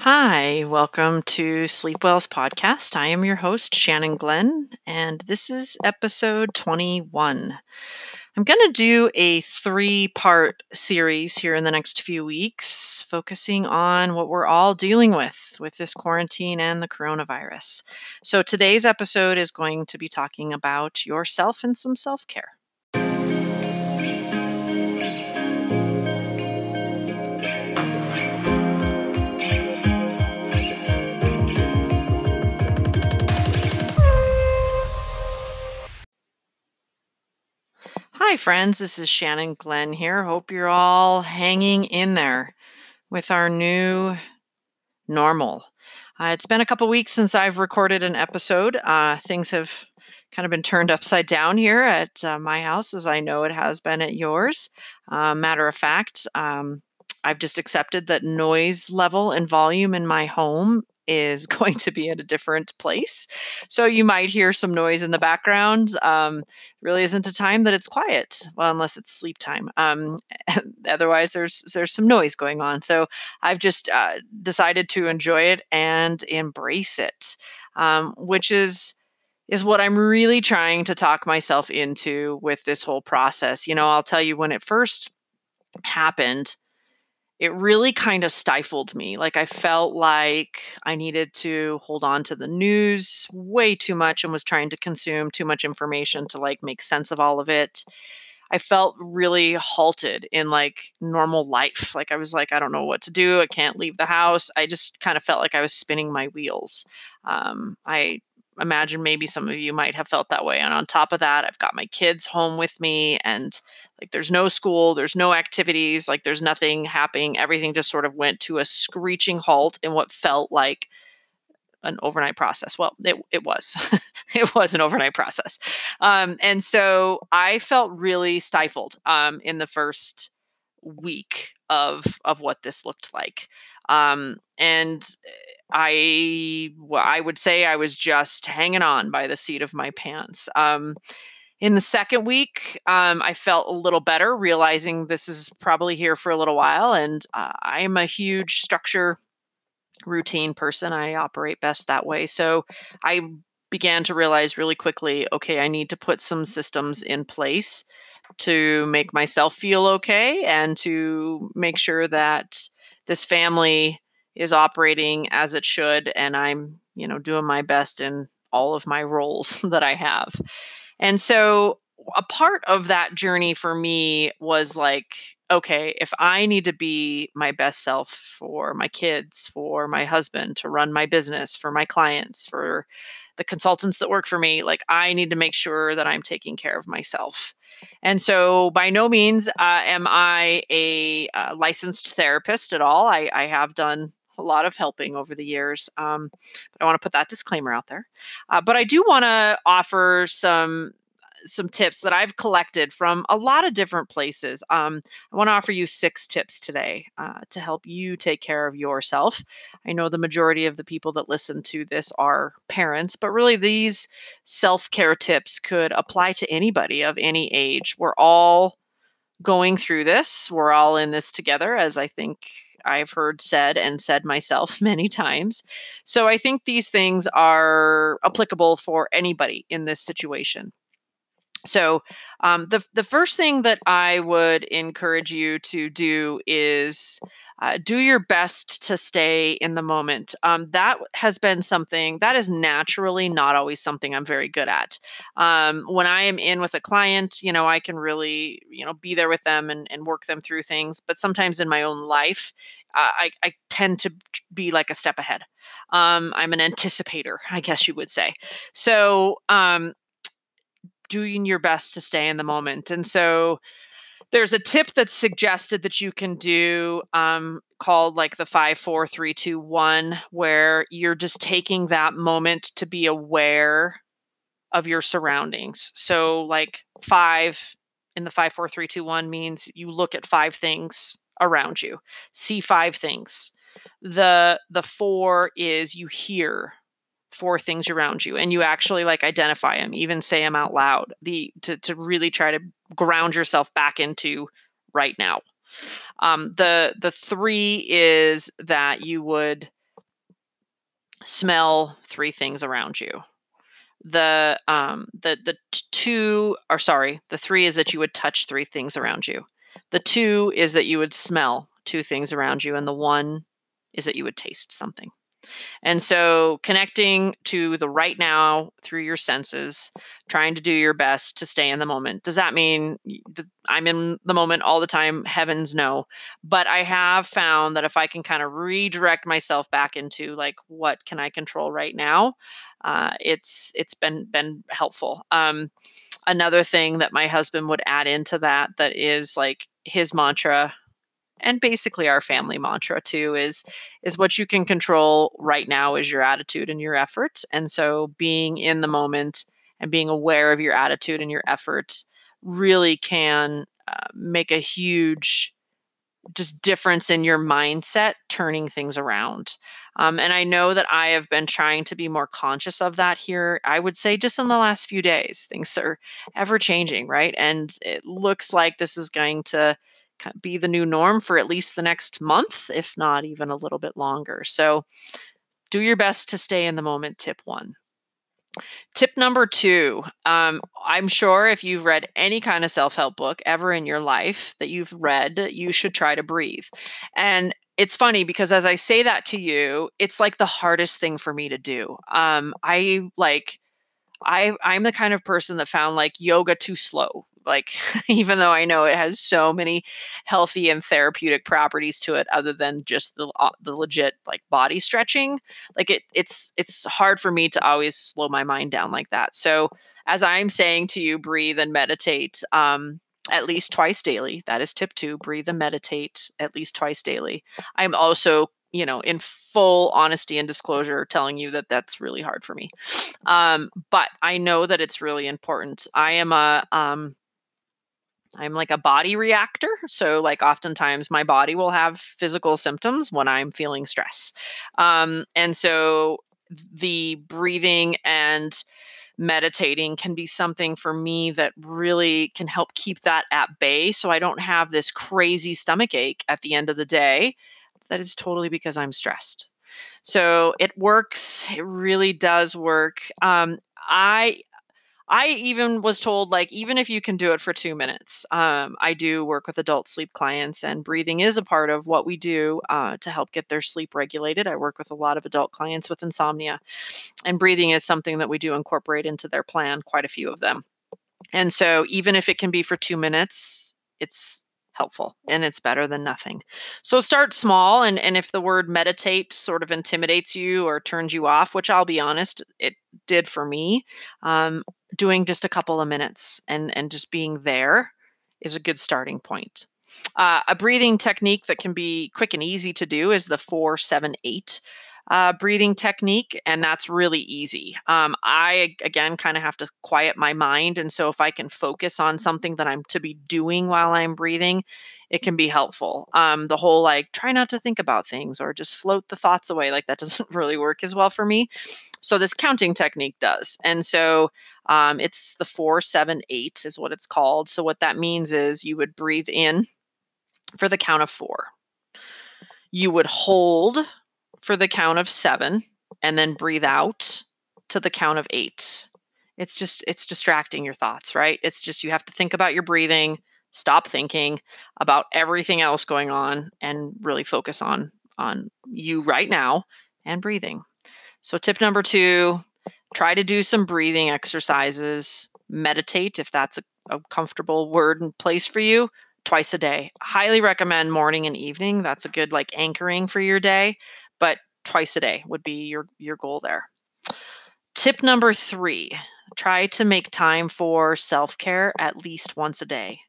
Hi, welcome to Sleepwell's podcast. I am your host, Shannon Glenn, and this is episode 21. I'm going to do a three part series here in the next few weeks, focusing on what we're all dealing with with this quarantine and the coronavirus. So today's episode is going to be talking about yourself and some self care. Friends. This is Shannon Glenn here. Hope you're all hanging in there with our new normal. Uh, it's been a couple weeks since I've recorded an episode. Uh, things have kind of been turned upside down here at uh, my house, as I know it has been at yours. Uh, matter of fact, um, I've just accepted that noise level and volume in my home is going to be at a different place. So you might hear some noise in the background. Um, really isn't a time that it's quiet, well, unless it's sleep time. Um, otherwise, there's there's some noise going on. So I've just uh, decided to enjoy it and embrace it, um, which is is what I'm really trying to talk myself into with this whole process. You know, I'll tell you when it first happened it really kind of stifled me. Like I felt like I needed to hold on to the news way too much and was trying to consume too much information to like make sense of all of it. I felt really halted in like normal life. Like I was like, I don't know what to do. I can't leave the house. I just kind of felt like I was spinning my wheels. Um, I imagine maybe some of you might have felt that way. And on top of that, I've got my kids home with me and like there's no school, there's no activities, like there's nothing happening. Everything just sort of went to a screeching halt in what felt like an overnight process. Well, it, it was. it was an overnight process. Um, and so I felt really stifled um, in the first week of of what this looked like. Um, and I I would say I was just hanging on by the seat of my pants. Um, in the second week, um, I felt a little better, realizing this is probably here for a little while. And uh, I'm a huge structure routine person. I operate best that way. So I began to realize really quickly okay, I need to put some systems in place to make myself feel okay and to make sure that this family is operating as it should and I'm, you know, doing my best in all of my roles that I have. And so a part of that journey for me was like, okay, if I need to be my best self for my kids, for my husband, to run my business, for my clients, for the consultants that work for me, like I need to make sure that I'm taking care of myself. And so, by no means uh, am I a uh, licensed therapist at all. I, I have done a lot of helping over the years. Um, but I want to put that disclaimer out there. Uh, but I do want to offer some some tips that I've collected from a lot of different places. Um, I want to offer you six tips today uh, to help you take care of yourself. I know the majority of the people that listen to this are parents, but really these self care tips could apply to anybody of any age. We're all going through this, we're all in this together, as I think I've heard said and said myself many times. So I think these things are applicable for anybody in this situation. So um, the the first thing that I would encourage you to do is uh, do your best to stay in the moment. Um, that has been something that is naturally not always something I'm very good at. Um, when I am in with a client, you know, I can really, you know, be there with them and, and work them through things. But sometimes in my own life, uh, I, I tend to be like a step ahead. Um, I'm an anticipator, I guess you would say. So um, doing your best to stay in the moment. And so there's a tip that's suggested that you can do um, called like the five, four, three, two, one, where you're just taking that moment to be aware of your surroundings. So, like five in the five, four, three, two, one means you look at five things around you, see five things. The the four is you hear four things around you and you actually like identify them even say them out loud the to, to really try to ground yourself back into right now um, the the three is that you would smell three things around you. The um the the two or sorry, the three is that you would touch three things around you. The two is that you would smell two things around you and the one is that you would taste something. And so connecting to the right now through your senses, trying to do your best to stay in the moment. Does that mean I'm in the moment all the time? Heavens no. But I have found that if I can kind of redirect myself back into like what can I control right now, uh, it's it's been been helpful. Um, another thing that my husband would add into that that is like his mantra and basically our family mantra too is is what you can control right now is your attitude and your efforts. And so being in the moment and being aware of your attitude and your efforts really can uh, make a huge just difference in your mindset turning things around. Um, and i know that i have been trying to be more conscious of that here i would say just in the last few days. Things are ever changing right? And it looks like this is going to be the new norm for at least the next month, if not even a little bit longer. So do your best to stay in the moment. Tip one. Tip number two um, I'm sure if you've read any kind of self help book ever in your life that you've read, you should try to breathe. And it's funny because as I say that to you, it's like the hardest thing for me to do. Um, I like, I I'm the kind of person that found like yoga too slow like even though I know it has so many healthy and therapeutic properties to it other than just the uh, the legit like body stretching, like it it's it's hard for me to always slow my mind down like that. So as I'm saying to you breathe and meditate um at least twice daily. That is tip 2, breathe and meditate at least twice daily. I'm also you know, in full honesty and disclosure, telling you that that's really hard for me. Um, but I know that it's really important. I am a um, I'm like a body reactor. So, like, oftentimes my body will have physical symptoms when I'm feeling stress. Um, and so, the breathing and meditating can be something for me that really can help keep that at bay so I don't have this crazy stomach ache at the end of the day that is totally because I'm stressed. So it works. It really does work. Um, I I even was told like even if you can do it for 2 minutes. Um, I do work with adult sleep clients and breathing is a part of what we do uh, to help get their sleep regulated. I work with a lot of adult clients with insomnia and breathing is something that we do incorporate into their plan, quite a few of them. And so even if it can be for 2 minutes, it's helpful and it's better than nothing. So start small and and if the word meditate sort of intimidates you or turns you off, which I'll be honest, it did for me, um, doing just a couple of minutes and and just being there is a good starting point. Uh, a breathing technique that can be quick and easy to do is the four seven eight uh, breathing technique, and that's really easy. Um, I, again, kind of have to quiet my mind. And so if I can focus on something that I'm to be doing while I'm breathing, it can be helpful. Um, the whole like try not to think about things or just float the thoughts away, like that doesn't really work as well for me. So this counting technique does. And so um, it's the four, seven, eight is what it's called. So what that means is you would breathe in for the count of four. You would hold for the count of seven and then breathe out to the count of eight. It's just, it's distracting your thoughts, right? It's just, you have to think about your breathing, stop thinking about everything else going on and really focus on, on you right now and breathing. So tip number two, try to do some breathing exercises, meditate if that's a, a comfortable word and place for you twice a day. Highly recommend morning and evening. That's a good like anchoring for your day but twice a day would be your your goal there. Tip number 3, try to make time for self-care at least once a day.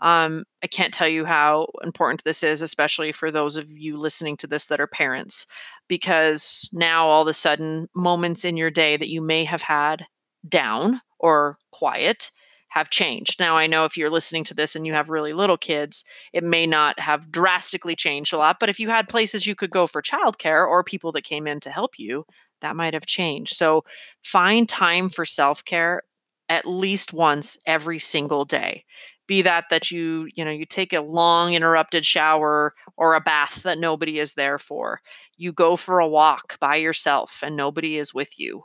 Um, I can't tell you how important this is, especially for those of you listening to this that are parents, because now all of a sudden, moments in your day that you may have had down or quiet have changed. Now, I know if you're listening to this and you have really little kids, it may not have drastically changed a lot. But if you had places you could go for childcare or people that came in to help you, that might have changed. So find time for self care at least once every single day be that that you you know you take a long interrupted shower or a bath that nobody is there for you go for a walk by yourself and nobody is with you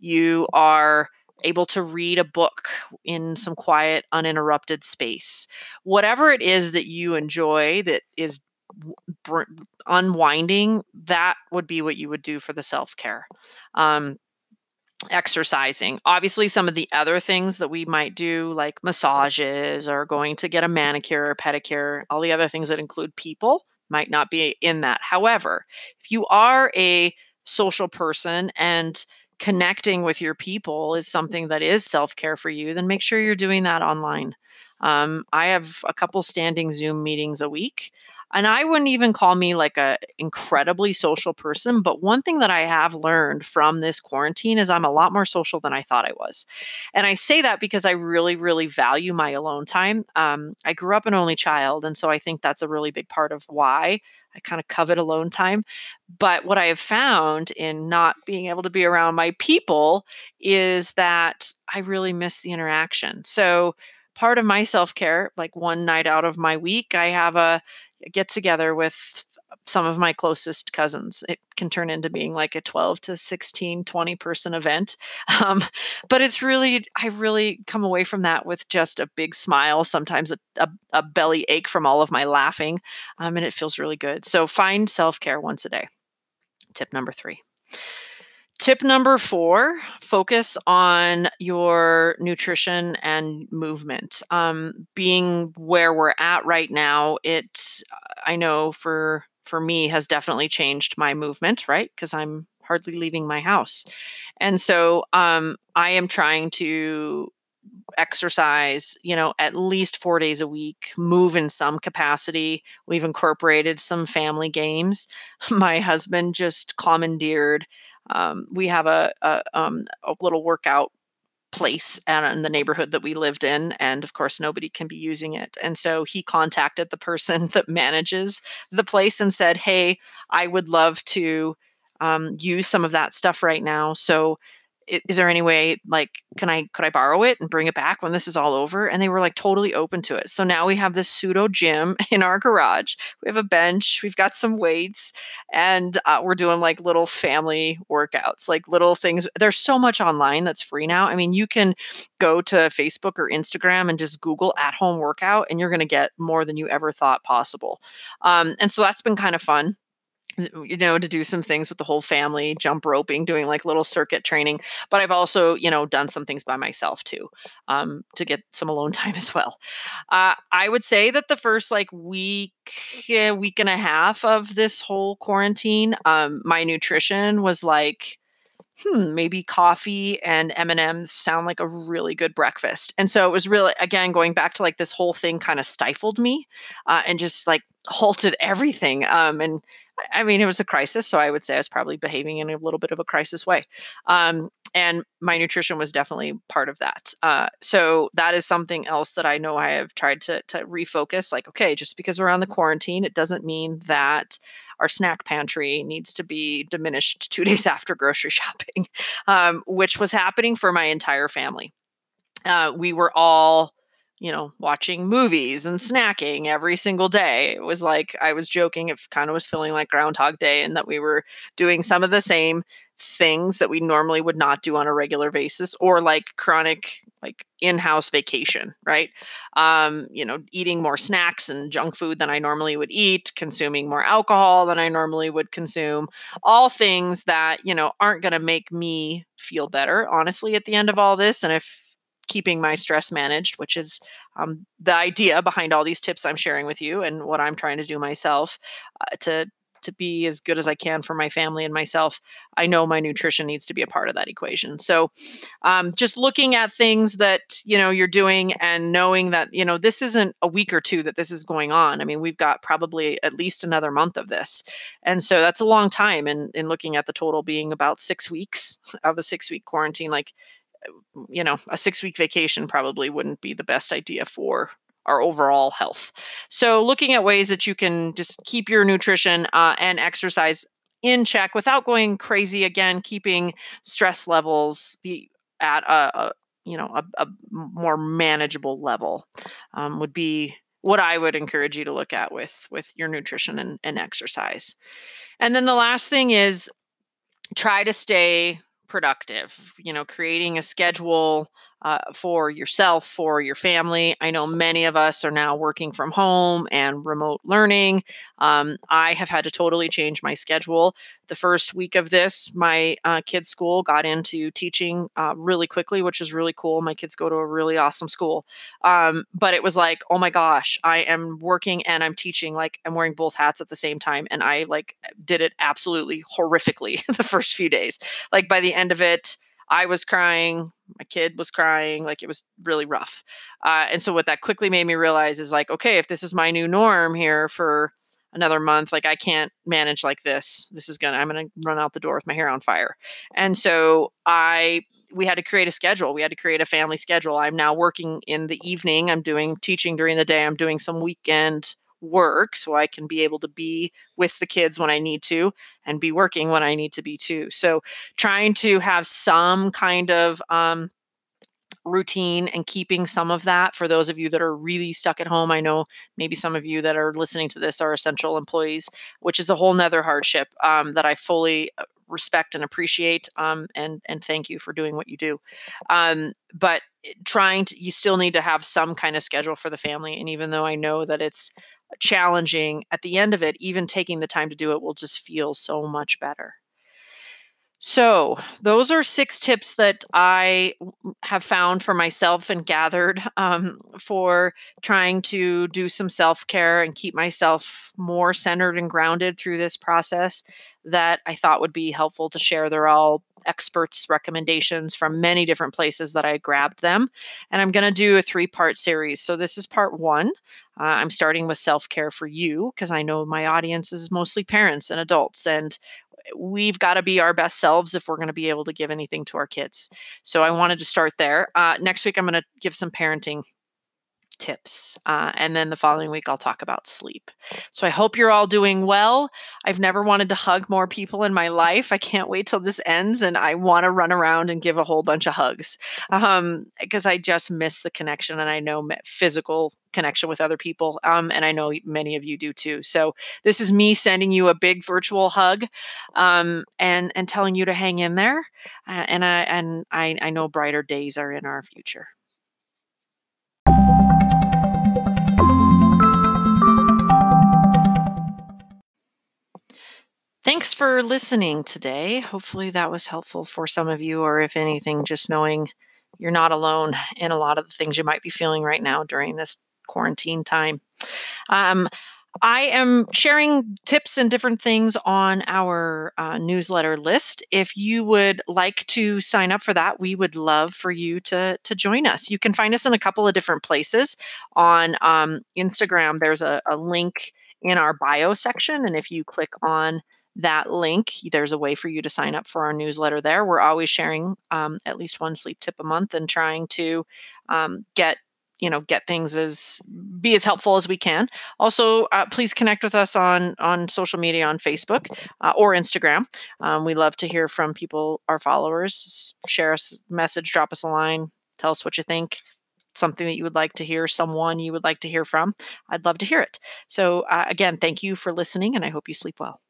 you are able to read a book in some quiet uninterrupted space whatever it is that you enjoy that is br- unwinding that would be what you would do for the self-care um, exercising. Obviously, some of the other things that we might do, like massages or going to get a manicure or pedicure, all the other things that include people, might not be in that. However, if you are a social person and connecting with your people is something that is self care for you, then make sure you're doing that online. Um, I have a couple standing Zoom meetings a week and I wouldn't even call me like a incredibly social person, but one thing that I have learned from this quarantine is I'm a lot more social than I thought I was. And I say that because I really, really value my alone time. Um, I grew up an only child, and so I think that's a really big part of why I kind of covet alone time. But what I have found in not being able to be around my people is that I really miss the interaction. So part of my self-care, like one night out of my week, I have a get together with some of my closest cousins. It can turn into being like a 12 to 16, 20 person event. Um, but it's really, I really come away from that with just a big smile, sometimes a, a, a belly ache from all of my laughing. Um, and it feels really good. So find self care once a day. Tip number three. Tip number four focus on your nutrition and movement. Um, being where we're at right now, it, I know for for me has definitely changed my movement, right? Because I'm hardly leaving my house. And so um, I am trying to exercise, you know, at least four days a week, move in some capacity. We've incorporated some family games. My husband just commandeered um, we have a, a, um, a little workout place in the neighborhood that we lived in and of course nobody can be using it. And so he contacted the person that manages the place and said hey i would love to um, use some of that stuff right now. So is there any way like can i could i borrow it and bring it back when this is all over? And they were like totally open to it. So now we have this pseudo gym in our garage. We have a bench we've got some weights and uh, we're doing like little family workouts like little things. There's so much online that's free now. I mean you can go to facebook or instagram and just google at home workout and you're going to get more than you ever thought possible. Um, and so that's been kind of fun you know, to do some things with the whole family, jump roping, doing like little circuit training. But I've also, you know, done some things by myself too, um, to get some alone time as well. Uh, I would say that the first like week, yeah, week and a half of this whole quarantine, um, my nutrition was like, hmm, maybe coffee and M&Ms sound like a really good breakfast. And so it was really, again, going back to like this whole thing kind of stifled me uh, and just like halted everything. Um, and I mean, it was a crisis, so I would say I was probably behaving in a little bit of a crisis way. Um, and my nutrition was definitely part of that. Uh, so that is something else that I know I have tried to to refocus. Like, okay, just because we're on the quarantine, it doesn't mean that our snack pantry needs to be diminished two days after grocery shopping, um, which was happening for my entire family. Uh, we were all you know, watching movies and snacking every single day. It was like I was joking, it kind of was feeling like Groundhog Day, and that we were doing some of the same things that we normally would not do on a regular basis, or like chronic, like in house vacation, right? Um, you know, eating more snacks and junk food than I normally would eat, consuming more alcohol than I normally would consume, all things that, you know, aren't going to make me feel better, honestly, at the end of all this. And if keeping my stress managed, which is um, the idea behind all these tips I'm sharing with you and what I'm trying to do myself uh, to to be as good as I can for my family and myself. I know my nutrition needs to be a part of that equation. So, um, just looking at things that you know you're doing and knowing that you know this isn't a week or two that this is going on. I mean, we've got probably at least another month of this, and so that's a long time. And in looking at the total being about six weeks of a six week quarantine, like you know, a six week vacation probably wouldn't be the best idea for our overall health. So, looking at ways that you can just keep your nutrition uh, and exercise in check without going crazy again, keeping stress levels the at a, a you know a, a more manageable level um, would be what I would encourage you to look at with with your nutrition and, and exercise. And then the last thing is try to stay productive. You know, creating a schedule uh, for yourself, for your family. I know many of us are now working from home and remote learning. Um, I have had to totally change my schedule. The first week of this, my uh, kids' school got into teaching uh, really quickly, which is really cool. My kids go to a really awesome school. Um, but it was like, oh my gosh, I am working and I'm teaching. Like I'm wearing both hats at the same time. And I like did it absolutely horrifically the first few days. Like by the end of it, I was crying, my kid was crying, like it was really rough. Uh, and so what that quickly made me realize is like, okay, if this is my new norm here for another month, like I can't manage like this. This is gonna, I'm gonna run out the door with my hair on fire. And so I we had to create a schedule. We had to create a family schedule. I'm now working in the evening. I'm doing teaching during the day. I'm doing some weekend work so I can be able to be with the kids when I need to and be working when I need to be too. So trying to have some kind of um, routine and keeping some of that for those of you that are really stuck at home. I know maybe some of you that are listening to this are essential employees, which is a whole nother hardship um, that I fully uh, respect and appreciate um, and and thank you for doing what you do. Um, but trying to you still need to have some kind of schedule for the family and even though i know that it's challenging at the end of it even taking the time to do it will just feel so much better. So, those are six tips that I have found for myself and gathered um, for trying to do some self care and keep myself more centered and grounded through this process that I thought would be helpful to share. They're all experts' recommendations from many different places that I grabbed them. And I'm going to do a three part series. So, this is part one. Uh, I'm starting with self care for you because I know my audience is mostly parents and adults. And we've got to be our best selves if we're going to be able to give anything to our kids. So I wanted to start there. Uh, next week, I'm going to give some parenting tips. Uh, and then the following week, I'll talk about sleep. So I hope you're all doing well. I've never wanted to hug more people in my life. I can't wait till this ends and I want to run around and give a whole bunch of hugs because um, I just miss the connection and I know physical connection with other people. Um, and I know many of you do too. So this is me sending you a big virtual hug um, and, and telling you to hang in there. Uh, and I, and I, I know brighter days are in our future. Thanks for listening today. Hopefully, that was helpful for some of you, or if anything, just knowing you're not alone in a lot of the things you might be feeling right now during this quarantine time. Um, I am sharing tips and different things on our uh, newsletter list. If you would like to sign up for that, we would love for you to to join us. You can find us in a couple of different places. On um, Instagram, there's a, a link in our bio section, and if you click on that link, there's a way for you to sign up for our newsletter there. We're always sharing um, at least one sleep tip a month and trying to um, get you know get things as be as helpful as we can. Also uh, please connect with us on on social media on facebook uh, or instagram. Um, we love to hear from people our followers. Share us a message drop us a line tell us what you think something that you would like to hear someone you would like to hear from. I'd love to hear it. So uh, again thank you for listening and i hope you sleep well